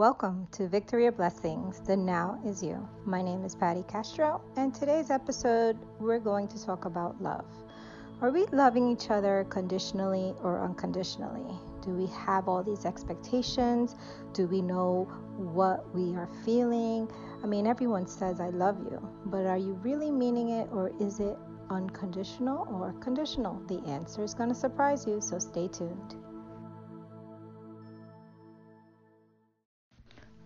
Welcome to Victory or Blessings. The now is you. My name is Patty Castro, and today's episode we're going to talk about love. Are we loving each other conditionally or unconditionally? Do we have all these expectations? Do we know what we are feeling? I mean, everyone says, I love you, but are you really meaning it or is it unconditional or conditional? The answer is going to surprise you, so stay tuned.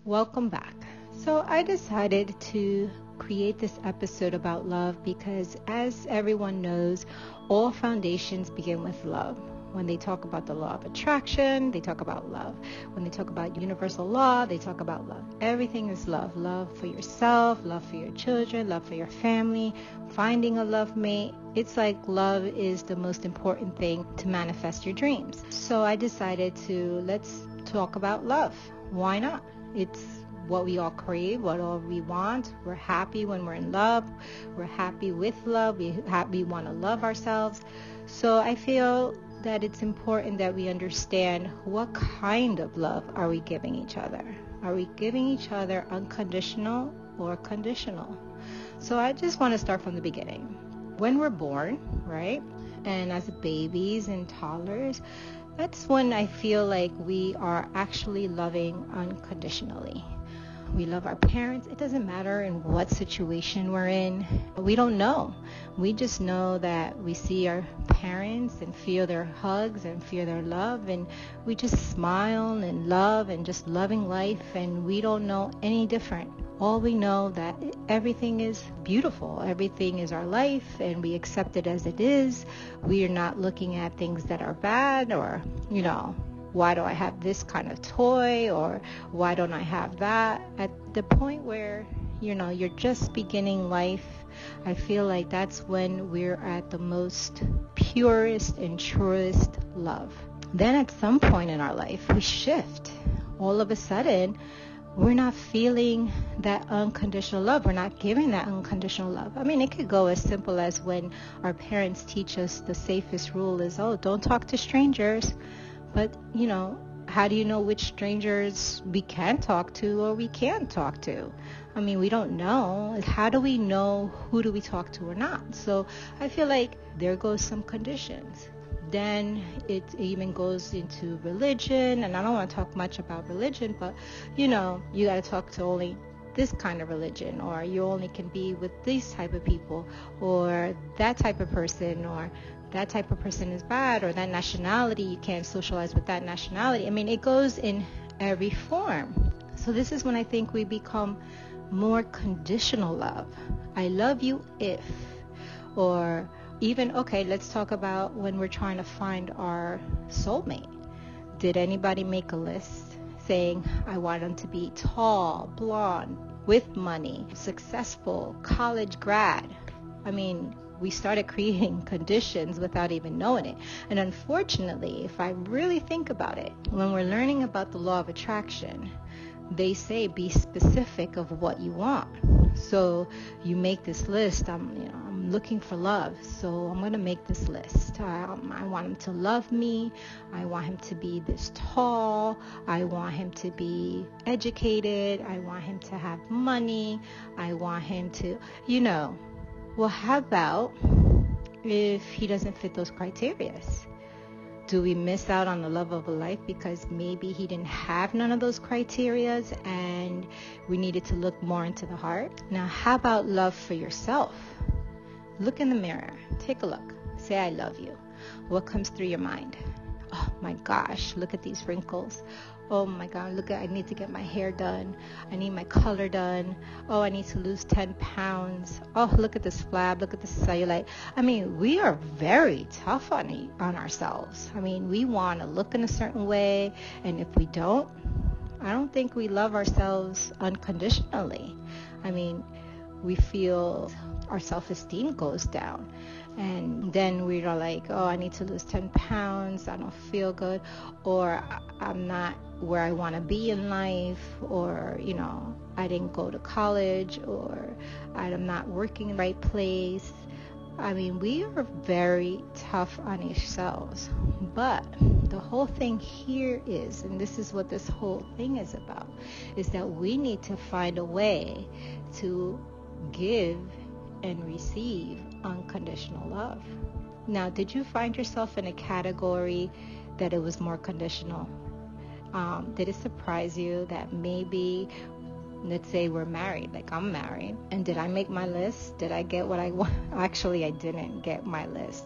Welcome back. So, I decided to create this episode about love because, as everyone knows, all foundations begin with love. When they talk about the law of attraction, they talk about love. When they talk about universal law, they talk about love. Everything is love. Love for yourself, love for your children, love for your family, finding a love mate. It's like love is the most important thing to manifest your dreams. So I decided to let's talk about love. Why not? It's what we all crave, what all we want. We're happy when we're in love. We're happy with love. We, ha- we want to love ourselves. So I feel that it's important that we understand what kind of love are we giving each other? Are we giving each other unconditional or conditional? So I just want to start from the beginning. When we're born, right? And as babies and toddlers, that's when I feel like we are actually loving unconditionally. We love our parents. It doesn't matter in what situation we're in. We don't know. We just know that we see our parents and feel their hugs and feel their love and we just smile and love and just loving life and we don't know any different all we know that everything is beautiful everything is our life and we accept it as it is we are not looking at things that are bad or you know why do i have this kind of toy or why don't i have that at the point where you know you're just beginning life i feel like that's when we're at the most purest and truest love then at some point in our life we shift all of a sudden we're not feeling that unconditional love. We're not giving that unconditional love. I mean, it could go as simple as when our parents teach us the safest rule is, oh, don't talk to strangers. But, you know, how do you know which strangers we can talk to or we can't talk to? I mean, we don't know. How do we know who do we talk to or not? So I feel like there goes some conditions then it even goes into religion and i don't want to talk much about religion but you know you got to talk to only this kind of religion or you only can be with these type of people or that type of person or that type of person is bad or that nationality you can't socialize with that nationality. I mean it goes in every form. So this is when i think we become more conditional love. I love you if or even okay let's talk about when we're trying to find our soulmate. Did anybody make a list saying i want them to be tall blonde with money successful college grad i mean we started creating conditions without even knowing it. And unfortunately, if I really think about it, when we're learning about the law of attraction, they say be specific of what you want. So you make this list. I'm, you know, I'm looking for love, so I'm gonna make this list. Um, I want him to love me. I want him to be this tall. I want him to be educated. I want him to have money. I want him to, you know. Well, how about if he doesn't fit those criteria? do we miss out on the love of a life because maybe he didn't have none of those criterias and we needed to look more into the heart? Now how about love for yourself? Look in the mirror. Take a look. Say i love you. What comes through your mind? Oh my gosh look at these wrinkles oh my god look at i need to get my hair done. I need my color done. Oh i need to lose 10 pounds. Oh look at this flab look at this cellulite. I mean we are very tough on on ourselves. I mean we want to look in a certain way and if we don't i don't think we love ourselves unconditionally. I mean we feel our self-esteem goes down. And then we are like oh i need to lose 10 pounds. I don't feel good. Or i'm not where i want to be in life or you know i didn't go to college or i'm not working in the right place I mean, we are very tough on ourselves. But the whole thing here is, and this is what this whole thing is about, is that we need to find a way to give and receive unconditional love. Now, did you find yourself in a category that it was more conditional? Um, did it surprise you that maybe let's say we're married, like I'm married, and did I make my list? Did I get what I want? Actually, I didn't get my list.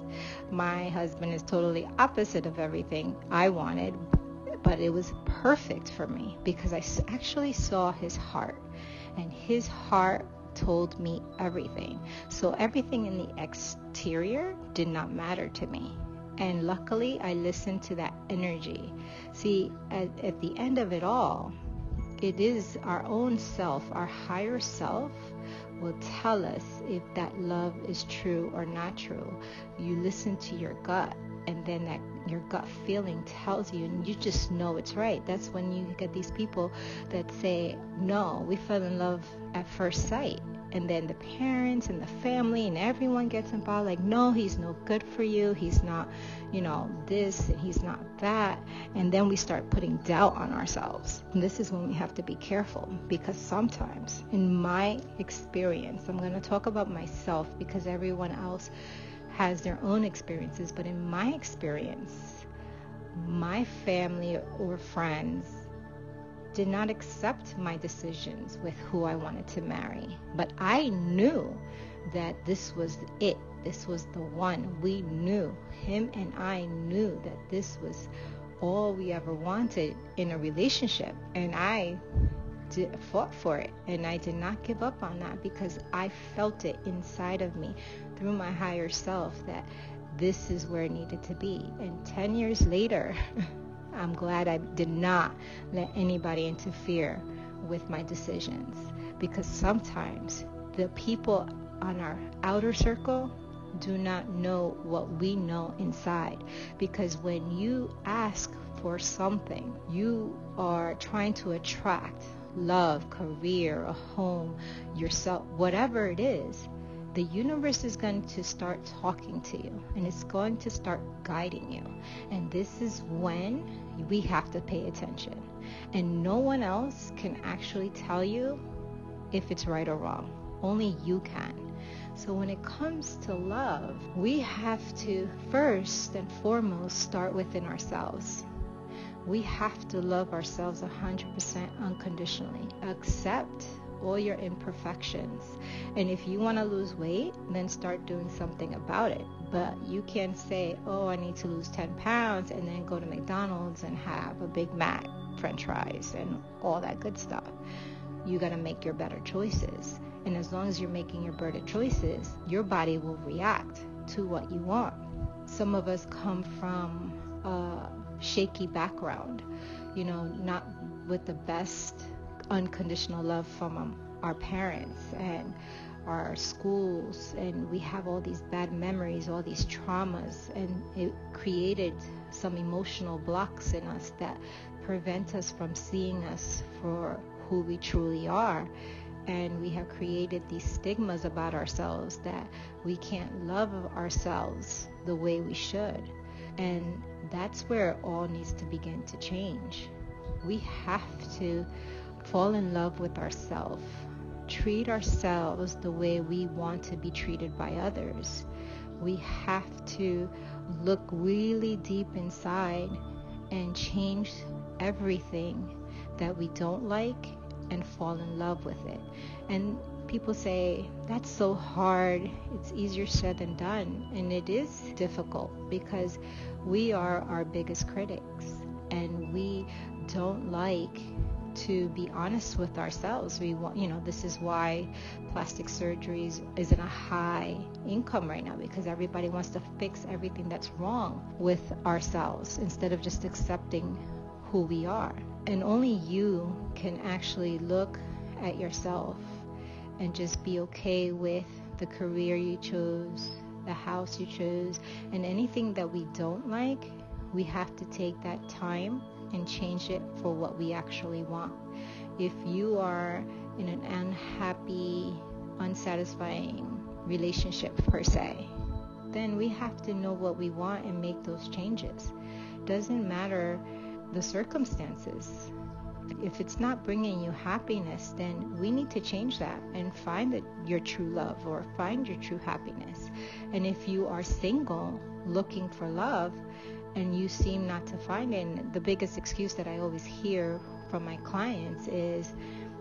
My husband is totally opposite of everything I wanted, but it was perfect for me because I actually saw his heart, and his heart told me everything. So everything in the exterior did not matter to me. And luckily, I listened to that energy. See, at, at the end of it all, it is our own self, our higher self will tell us if that love is true or not true. You listen to your gut and then that your gut feeling tells you and you just know it's right. That's when you get these people that say, "No, we fell in love at first sight." And then the parents and the family and everyone gets involved like no he's no good for you. He's not you know this and he's not that. And then we start putting doubt on ourselves. And this is when we have to be careful because sometimes in my experience i'm going to talk about myself because everyone else has their own experiences but in my experience my family or friends did not accept my decisions with who I wanted to marry. But I knew that this was it. This was the one. We knew, him and I knew that this was all we ever wanted in a relationship. And I did, fought for it. And I did not give up on that because I felt it inside of me through my higher self that this is where it needed to be. And 10 years later, I'm glad I did not let anybody interfere with my decisions. Because sometimes the people on our outer circle do not know what we know inside. Because when you ask for something you are trying to attract love career a home yourself whatever it is the universe is going to start talking to you and it's going to start guiding you. And this is when we have to pay attention. And no one else can actually tell you if it's right or wrong. Only you can. So when it comes to love, we have to first and foremost start within ourselves. We have to love ourselves 100% unconditionally. Accept all your imperfections. And if you want to lose weight, then start doing something about it. But you can't say, oh, I need to lose 10 pounds and then go to McDonald's and have a Big Mac, french fries, and all that good stuff. You got to make your better choices. And as long as you're making your better choices, your body will react to what you want. Some of us come from a shaky background, you know, not with the best unconditional love from um, our parents and our schools and we have all these bad memories all these traumas and it created some emotional blocks in us that prevent us from seeing us for who we truly are. And we have created these stigmas about ourselves that we can't love ourselves the way we should. And that's where it all needs to begin to change. We have to fall in love with ourselves, treat ourselves the way we want to be treated by others. We have to look really deep inside and change everything that we don't like and fall in love with it. And people say, that's so hard. It's easier said than done. And it is difficult because we are our biggest critics and we don't like to be honest with ourselves. We want, you know, this is why plastic surgeries is in a high income right now because everybody wants to fix everything that's wrong with ourselves instead of just accepting who we are. And only you can actually look at yourself and just be okay with the career you chose, the house you chose, and anything that we don't like, we have to take that time and change it for what we actually want. If you are in an unhappy, unsatisfying relationship per se, then we have to know what we want and make those changes. Doesn't matter the circumstances. If it's not bringing you happiness, then we need to change that and find the, your true love or find your true happiness. And if you are single looking for love and you seem not to find it, and the biggest excuse that I always hear from my clients is,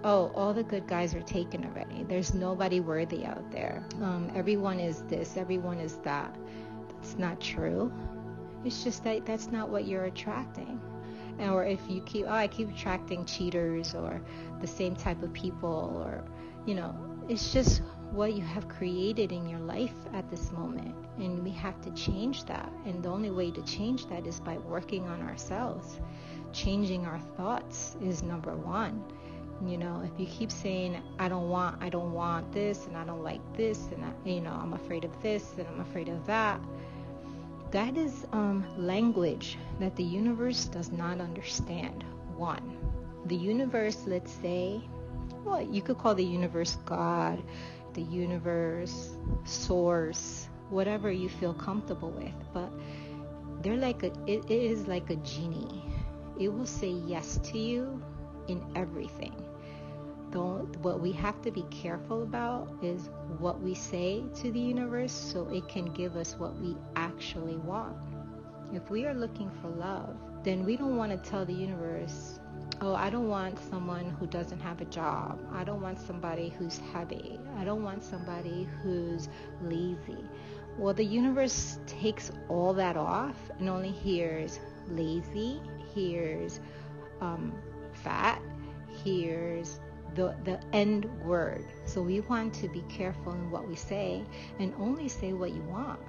oh, all the good guys are taken already. There's nobody worthy out there. Um, everyone is this, everyone is that. That's not true. It's just that that's not what you're attracting. Or if you keep, oh, I keep attracting cheaters or the same type of people, or, you know, it's just what you have created in your life at this moment. And we have to change that. And the only way to change that is by working on ourselves. Changing our thoughts is number one you know, if you keep saying, I don't want, I don't want this, and I don't like this, and I, you know, I'm afraid of this, and I'm afraid of that, that is um, language that the universe does not understand. One, the universe, let's say, well, you could call the universe God, the universe, source, whatever you feel comfortable with, but they're like a, it, it is like a genie. It will say yes to you in everything don't what we have to be careful about is what we say to the universe so it can give us what we actually want if we are looking for love then we don't want to tell the universe oh i don't want someone who doesn't have a job i don't want somebody who's heavy i don't want somebody who's lazy well the universe takes all that off and only hears lazy hears um, fat hears the, the end word. So we want to be careful in what we say and only say what you want.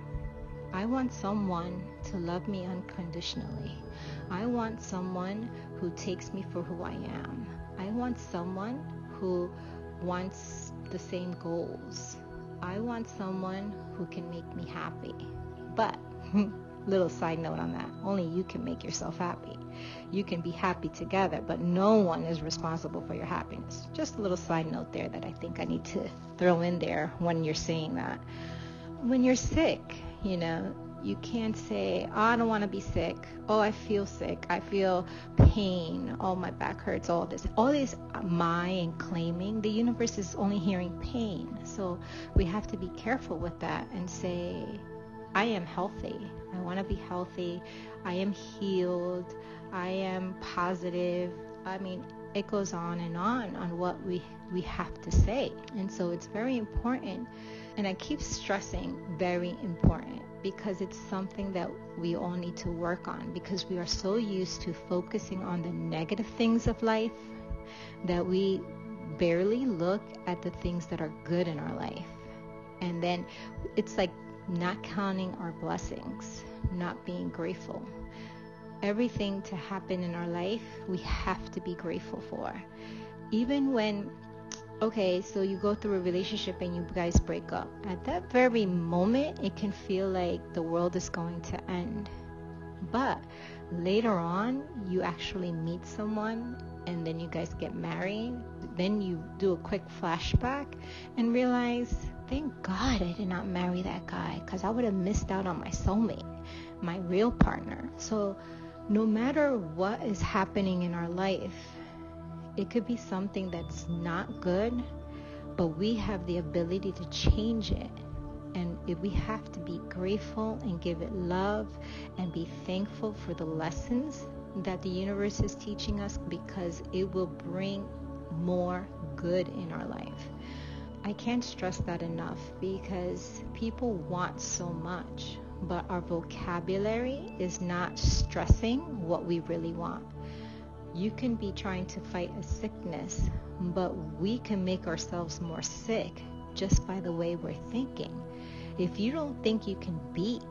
I want someone to love me unconditionally. I want someone who takes me for who I am. I want someone who wants the same goals. I want someone who can make me happy. But, little side note on that, only you can make yourself happy you can be happy together, but no one is responsible for your happiness. Just a little side note there that I think I need to throw in there when you're saying that. When you're sick, you know, you can't say, oh, I don't want to be sick. Oh, I feel sick. I feel pain. Oh, my back hurts. All this. All this my and claiming. The universe is only hearing pain. So we have to be careful with that and say, I am healthy. I want to be healthy. I am healed. I am positive. I mean, it goes on and on on what we we have to say. And so it's very important and I keep stressing very important because it's something that we all need to work on because we are so used to focusing on the negative things of life that we barely look at the things that are good in our life. And then it's like not counting our blessings, not being grateful everything to happen in our life, we have to be grateful for. Even when, okay, so you go through a relationship and you guys break up, at that very moment, it can feel like the world is going to end. But later on, you actually meet someone and then you guys get married. Then you do a quick flashback and realize, thank God I did not marry that guy because I would have missed out on my soulmate, my real partner. So no matter what is happening in our life, it could be something that's not good, but we have the ability to change it. And we have to be grateful and give it love and be thankful for the lessons that the universe is teaching us because it will bring more good in our life. I can't stress that enough because people want so much but our vocabulary is not stressing what we really want. You can be trying to fight a sickness, but we can make ourselves more sick just by the way we're thinking. If you don't think you can beat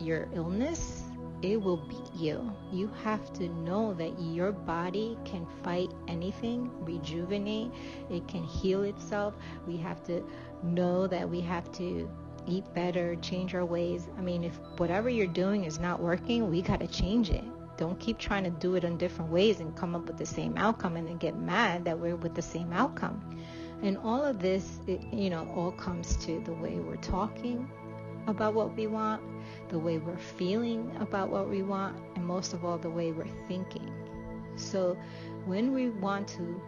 your illness, it will beat you. You have to know that your body can fight anything, rejuvenate, it can heal itself. We have to know that we have to eat better, change our ways. I mean, if whatever you're doing is not working, we got to change it. Don't keep trying to do it in different ways and come up with the same outcome and then get mad that we're with the same outcome. And all of this, it, you know, all comes to the way we're talking, about what we want, the way we're feeling about what we want, and most of all, the way we're thinking. So when we want to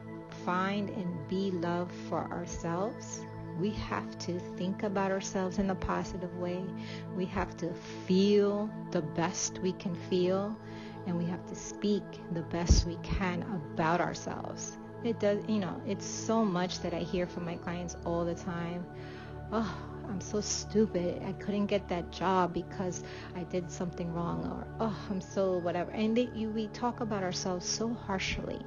find and be love for ourselves, we have to think about ourselves in a positive way. We have to feel the best we can feel, and we have to speak the best we can about ourselves. It does, you know, it's so much that I hear from my clients all the time. Oh, I'm so stupid. I couldn't get that job because I did something wrong, or oh, I'm so whatever. And they, you, we talk about ourselves so harshly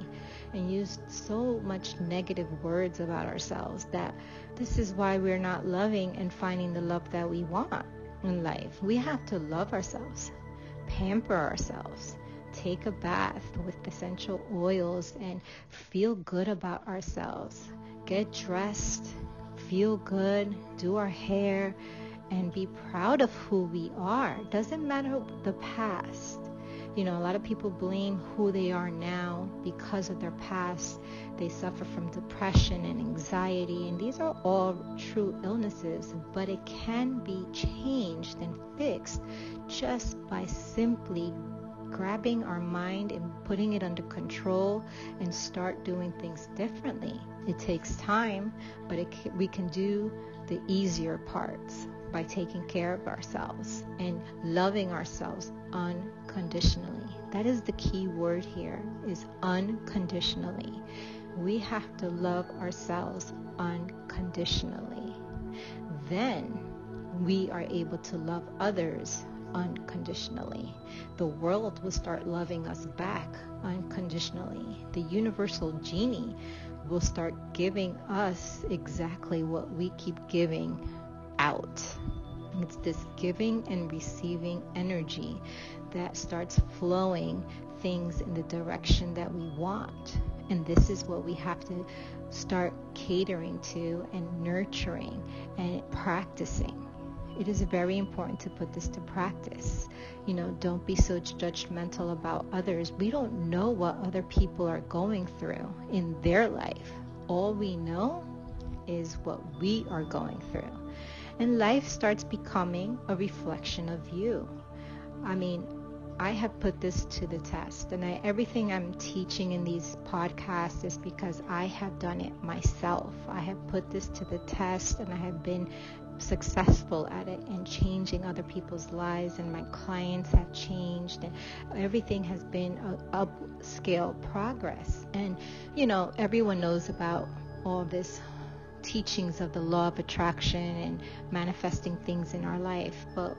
and use so much negative words about ourselves that this is why we're not loving and finding the love that we want in life. We have to love ourselves, pamper ourselves, take a bath with essential oils and feel good about ourselves. Get dressed, feel good, do our hair, and be proud of who we are. Doesn't matter the past. You know, a lot of people blame who they are now because of their past. They suffer from depression and anxiety, and these are all true illnesses, but it can be changed and fixed just by simply grabbing our mind and putting it under control and start doing things differently. It takes time, but we can do the easier parts by taking care of ourselves and loving ourselves unconditionally. That is the key word here is unconditionally. We have to love ourselves unconditionally. Then we are able to love others unconditionally. The world will start loving us back unconditionally. The universal genie will start giving us exactly what we keep giving out. It's this giving and receiving energy that starts flowing things in the direction that we want. And this is what we have to start catering to and nurturing and practicing it is very important to put this to practice. You know, don't be so judgmental about others. We don't know what other people are going through in their life. All we know is what we are going through. And life starts becoming a reflection of you. I mean, I have put this to the test, and I, everything I'm teaching in these podcasts is because I have done it myself. I have put this to the test, and I have been successful at it and changing other people's lives and my clients have changed and everything has been a upscale progress and you know everyone knows about all this teachings of the law of attraction and manifesting things in our life but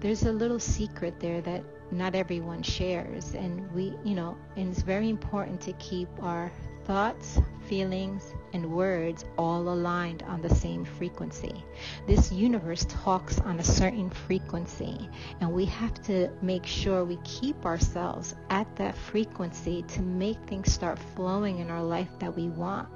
there's a little secret there that not everyone shares and we you know and it's very important to keep our thoughts feelings, and words all aligned on the same frequency. This universe talks on a certain frequency, and we have to make sure we keep ourselves at that frequency to make things start flowing in our life that we want.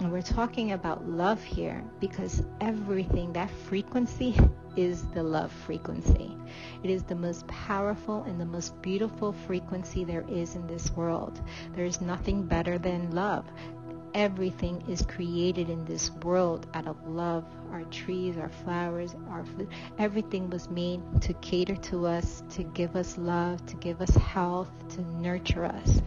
And we're talking about love here because everything, that frequency is the love frequency. It is the most powerful and the most beautiful frequency there is in this world. There is nothing better than love everything is created in this world out of love. Our trees, our flowers, our food, everything was made to cater to us, to give us love, to give us health, to nurture us.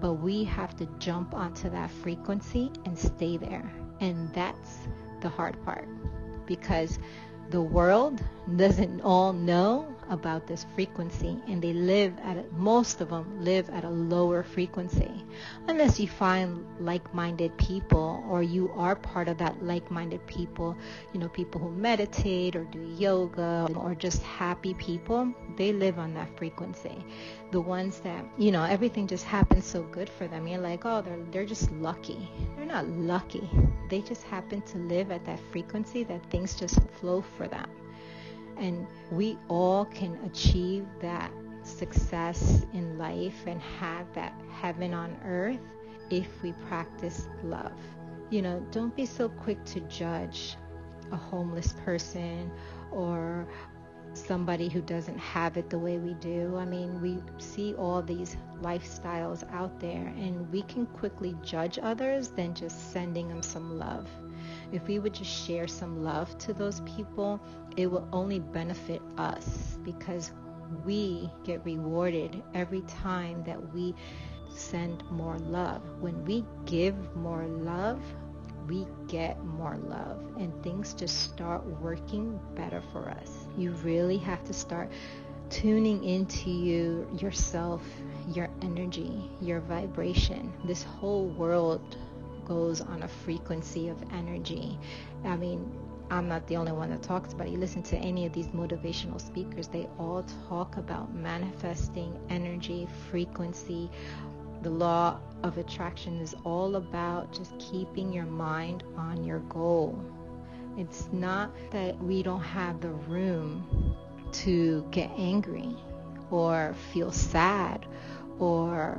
But we have to jump onto that frequency and stay there. And that's the hard part because the world doesn't all know about this frequency and they live at a, most of them live at a lower frequency. Unless you find like-minded people or you are part of that like-minded people you know people who meditate or do yoga or just happy people they live on that frequency. The ones that you know everything just happens so good for them you're like oh they're they're just lucky. They're not lucky. They just happen to live at that frequency that things just flow for them and we all can achieve that success in life and have that heaven on earth if we practice love. You know, don't be so quick to judge a homeless person or somebody who doesn't have it the way we do. I mean, we see all these lifestyles out there and we can quickly judge others than just sending them some love. If we would just share some love to those people, it will only benefit us because we get rewarded every time that we send more love. When we give more love, we get more love and things just start working better for us. You really have to start tuning into you yourself, your energy, your vibration. This whole world goes on a frequency of energy. I mean, I'm not the only one that talks about it. You listen to any of these motivational speakers, they all talk about manifesting energy, frequency. The law of attraction is all about just keeping your mind on your goal. It's not that we don't have the room to get angry or feel sad or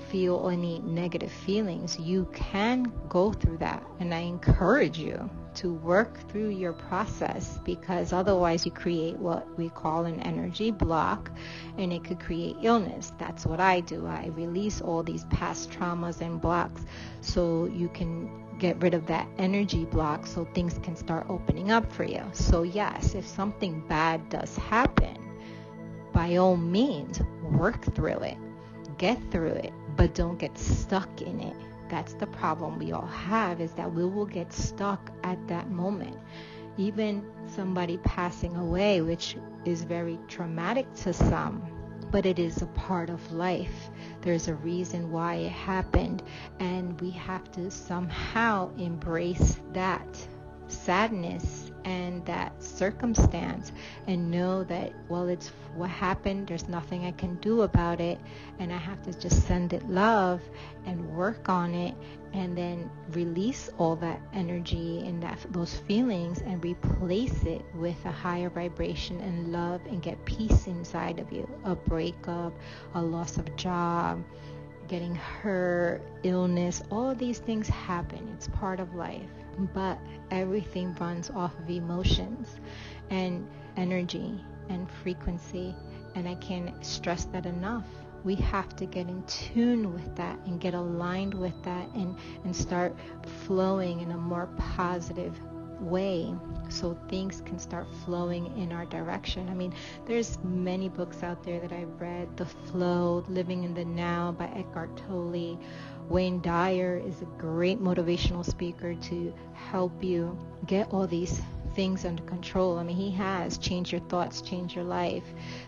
feel any negative feelings, you can go through that. And I encourage you to work through your process because otherwise you create what we call an energy block and it could create illness. That's what I do. I release all these past traumas and blocks so you can get rid of that energy block so things can start opening up for you. So, yes, if something bad does happen, by all means, work through it, get through it, but don't get stuck in it. That's the problem we all have is that we will get stuck at that moment. Even somebody passing away, which is very traumatic to some, but it is a part of life. There's a reason why it happened, and we have to somehow embrace that sadness and that circumstance and know that well it's what happened. There's nothing i can do about it. And i have to just send it love and work on it and then release all that energy and that those feelings and replace it with a higher vibration and love and get peace inside of you. A breakup a loss of job getting hurt illness all these things happen. It's part of life but everything runs off of emotions and energy and frequency. And I can't stress that enough. We have to get in tune with that and get aligned with that and, and start flowing in a more positive way so things can start flowing in our direction. I mean, there's many books out there that I've read. The Flow, Living in the Now by Eckhart Tolle. Wayne Dyer is a great motivational speaker to help you get all these things under control. I mean, he has Change Your Thoughts, Change Your Life,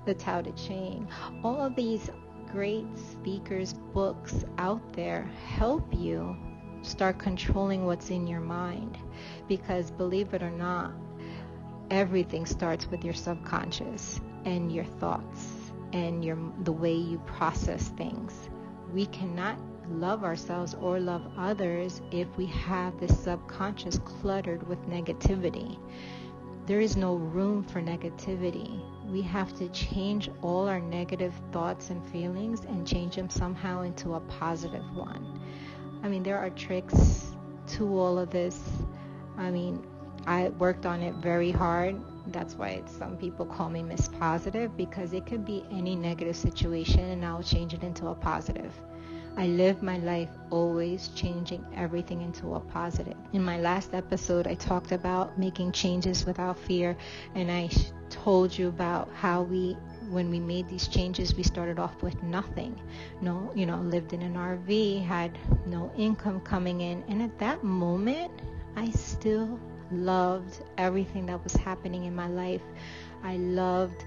The Tao Te Ching. All of these great speakers, books out there help you start controlling what's in your mind. Because believe it or not, everything starts with your subconscious and your thoughts and your the way you process things. We cannot love ourselves or love others if we have this subconscious cluttered with negativity. There is no room for negativity. We have to change all our negative thoughts and feelings and change them somehow into a positive one. I mean, there are tricks to all of this. I mean, I worked on it very hard. That's why some people call me Miss Positive because it could be any negative situation and I'll change it into a positive. I live my life always changing everything into a positive. In my last episode, I talked about making changes without fear, and I told you about how we when we made these changes we started off with nothing. No you know lived in an rv had no income coming in and at that moment i still loved everything that was happening in my life. I loved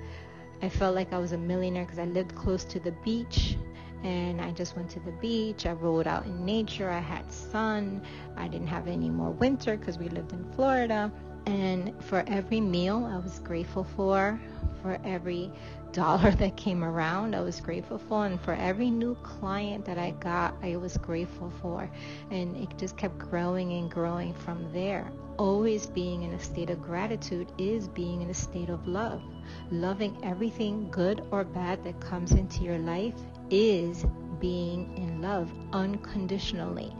i felt like i was a millionaire because i lived close to the beach and I just went to the beach. I rode out in nature. I had sun. I didn't have any more winter because we lived in Florida. And for every meal I was grateful for, for every dollar that came around, I was grateful for. And for every new client that I got, I was grateful for. And it just kept growing and growing from there. Always being in a state of gratitude is being in a state of love. Loving everything good or bad that comes into your life is being in love unconditionally.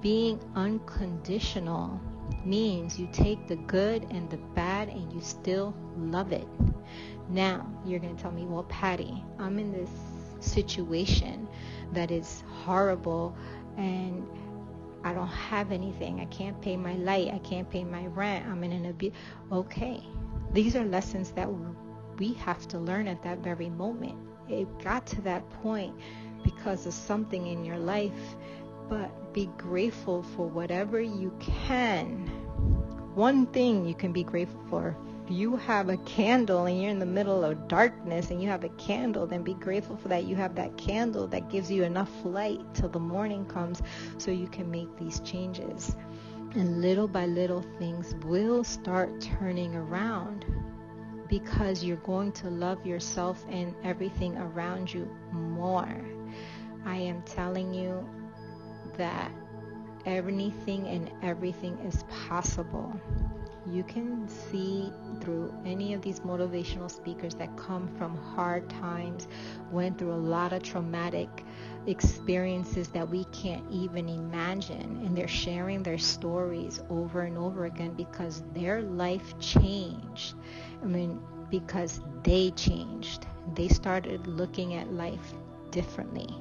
Being unconditional means you take the good and the bad and you still love it. Now, you're going to tell me, well, Patty, I'm in this situation that is horrible and I don't have anything. I can't pay my light. I can't pay my rent. I'm in an abuse. Okay. These are lessons that we have to learn at that very moment. It got to that point because of something in your life, but be grateful for whatever you can. One thing you can be grateful for If you have a candle and you're in the middle of darkness and you have a candle, then be grateful for that. You have that candle that gives you enough light till the morning comes so you can make these changes. And little by little, things will start turning around because you're going to love yourself and everything around you more. I am telling you that anything and everything is possible you can see through any of these motivational speakers that come from hard times, went through a lot of traumatic experiences that we can't even imagine. And they're sharing their stories over and over again because their life changed. I mean, because they changed. They started looking at life differently.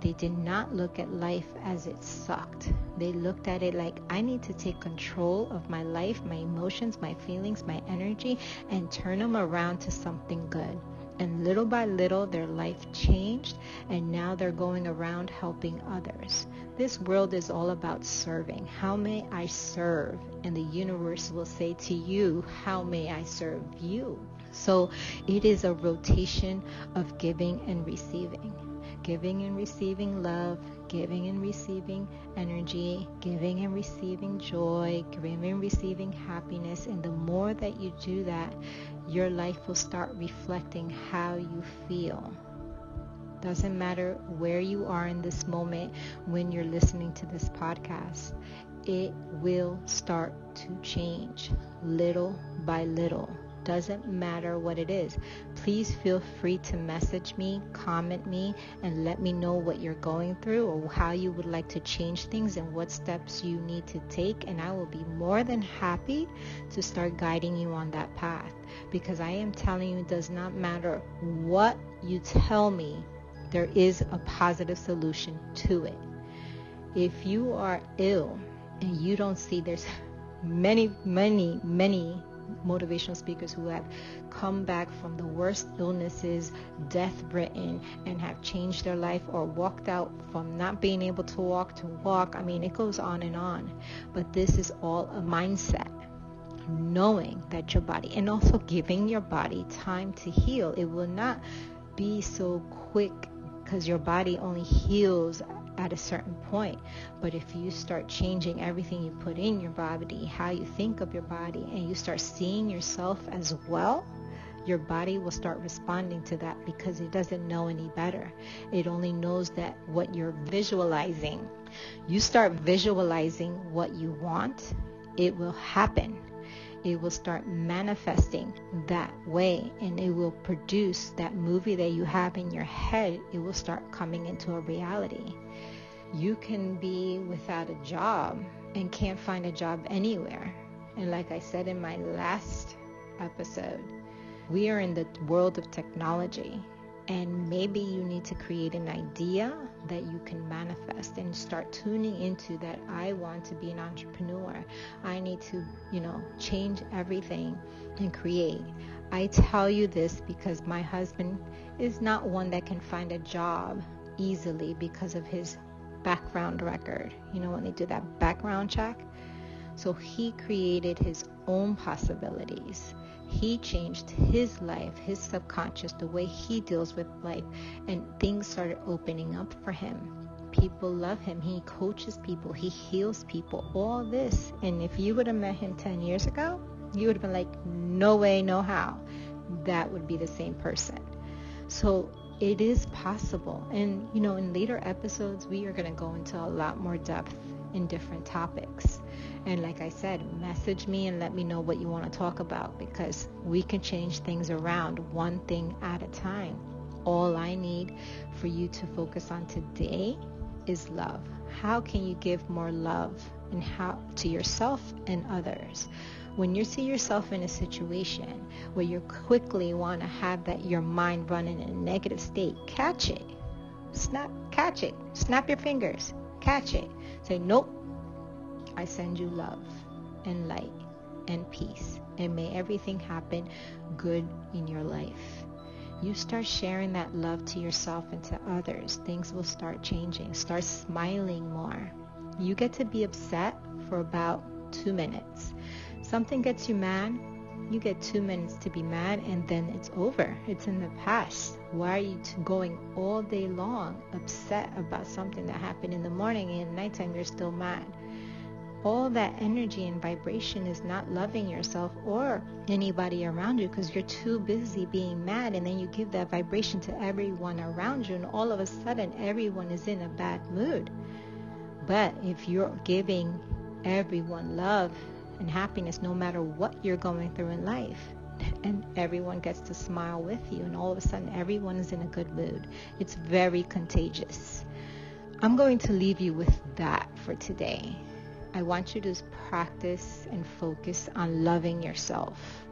They did not look at life as it sucked. They looked at it like, I need to take control of my life, my emotions, my feelings, my energy, and turn them around to something good. And little by little, their life changed, and now they're going around helping others. This world is all about serving. How may I serve? And the universe will say to you, How may I serve you? So it is a rotation of giving and receiving giving and receiving love, giving and receiving energy, giving and receiving joy, giving and receiving happiness. And the more that you do that, your life will start reflecting how you feel. Doesn't matter where you are in this moment when you're listening to this podcast, it will start to change little by little doesn't matter what it is. Please feel free to message me, comment me, and let me know what you're going through or how you would like to change things and what steps you need to take. And I will be more than happy to start guiding you on that path because I am telling you, it does not matter what you tell me, there is a positive solution to it. If you are ill and you don't see there's many, many, many motivational speakers who have come back from the worst illnesses, death written, and have changed their life or walked out from not being able to walk to walk. I mean, it goes on and on. But this is all a mindset. Knowing that your body, and also giving your body time to heal. It will not be so quick because your body only heals at a certain point. But if you start changing everything you put in your body, how you think of your body, and you start seeing yourself as well, your body will start responding to that because it doesn't know any better. It only knows that what you're visualizing. You start visualizing what you want, it will happen it will start manifesting that way and it will produce that movie that you have in your head. It will start coming into a reality. You can be without a job and can't find a job anywhere. And like I said in my last episode, we are in the world of technology and maybe you need to create an idea that you can manifest and start tuning into that I want to be an entrepreneur. I need to, you know, change everything and create. I tell you this because my husband is not one that can find a job easily because of his background record. You know, when they do that background check. So he created his own possibilities he changed his life, his subconscious, the way he deals with life, and things started opening up for him. People love him. He coaches people. He heals people. All this. And if you would have met him 10 years ago, you would have been like, no way, no how. That would be the same person. So it is possible. And, you know, in later episodes, we are going to go into a lot more depth in different topics. And like I said, message me and let me know what you want to talk about because we can change things around one thing at a time. All I need for you to focus on today is love. How can you give more love and how to yourself and others? When you see yourself in a situation where you quickly want to have that your mind run in a negative state, catch it. Snap, catch it. Snap your fingers. Catch it. Say, nope, I send you love and light and peace. And may everything happen good in your life. You start sharing that love to yourself and to others. Things will start changing. Start smiling more. You get to be upset for about two minutes. Something gets you mad, you get two minutes to be mad and then it's over. It's in the past. Why are you going all day long upset about something that happened in the morning and nighttime you're still mad? All that energy and vibration is not loving yourself or anybody around you because you're too busy being mad and then you give that vibration to everyone around you and all of a sudden everyone is in a bad mood. But if you're giving everyone love and happiness no matter what you're going through in life, and everyone gets to smile with you and all of a sudden everyone is in a good mood. It's very contagious. I'm going to leave you with that for today. I want you to practice and focus on loving yourself.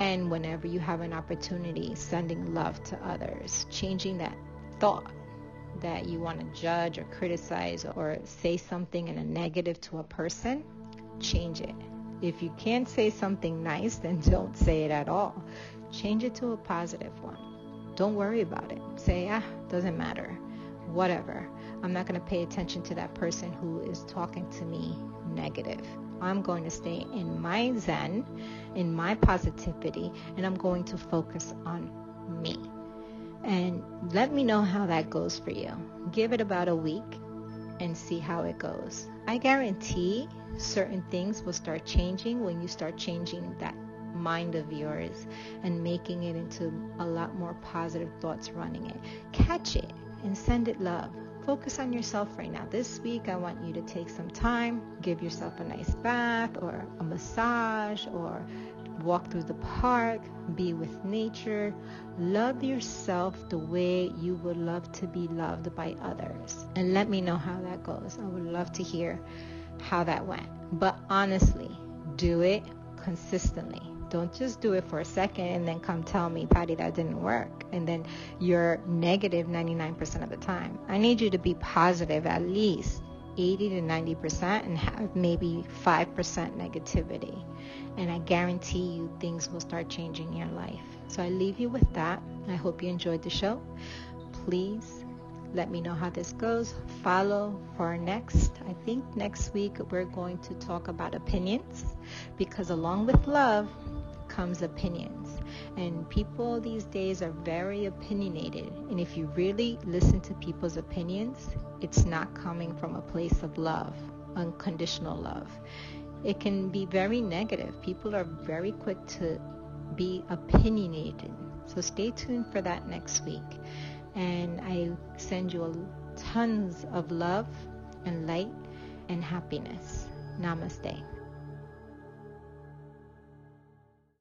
And whenever you have an opportunity, sending love to others, changing that thought that you want to judge or criticize or say something in a negative to a person, change it. If you can't say something nice, then don't say it at all. Change it to a positive one. Don't worry about it. Say, ah, doesn't matter. Whatever. I'm not going to pay attention to that person who is talking to me negative. I'm going to stay in my zen, in my positivity, and I'm going to focus on me. And let me know how that goes for you. Give it about a week and see how it goes. I guarantee certain things will start changing when you start changing that mind of yours and making it into a lot more positive thoughts running it. Catch it and send it love focus on yourself right now. This week, I want you to take some time, give yourself a nice bath or a massage or walk through the park, be with nature. Love yourself the way you would love to be loved by others. And let me know how that goes. I would love to hear how that went. But honestly, do it consistently. Don't just do it for a second and then come tell me, Patty, that didn't work. And then you're negative 99% of the time. I need you to be positive at least 80 to 90% and have maybe 5% negativity. And I guarantee you things will start changing your life. So I leave you with that. I hope you enjoyed the show. Please let me know how this goes. Follow for our next. I think next week we're going to talk about opinions because along with love, comes opinions. And people these days are very opinionated. And if you really listen to people's opinions, it's not coming from a place of love, unconditional love. It can be very negative. People are very quick to be opinionated. So stay tuned for that next week. And I send you tons of love and light and happiness. Namaste.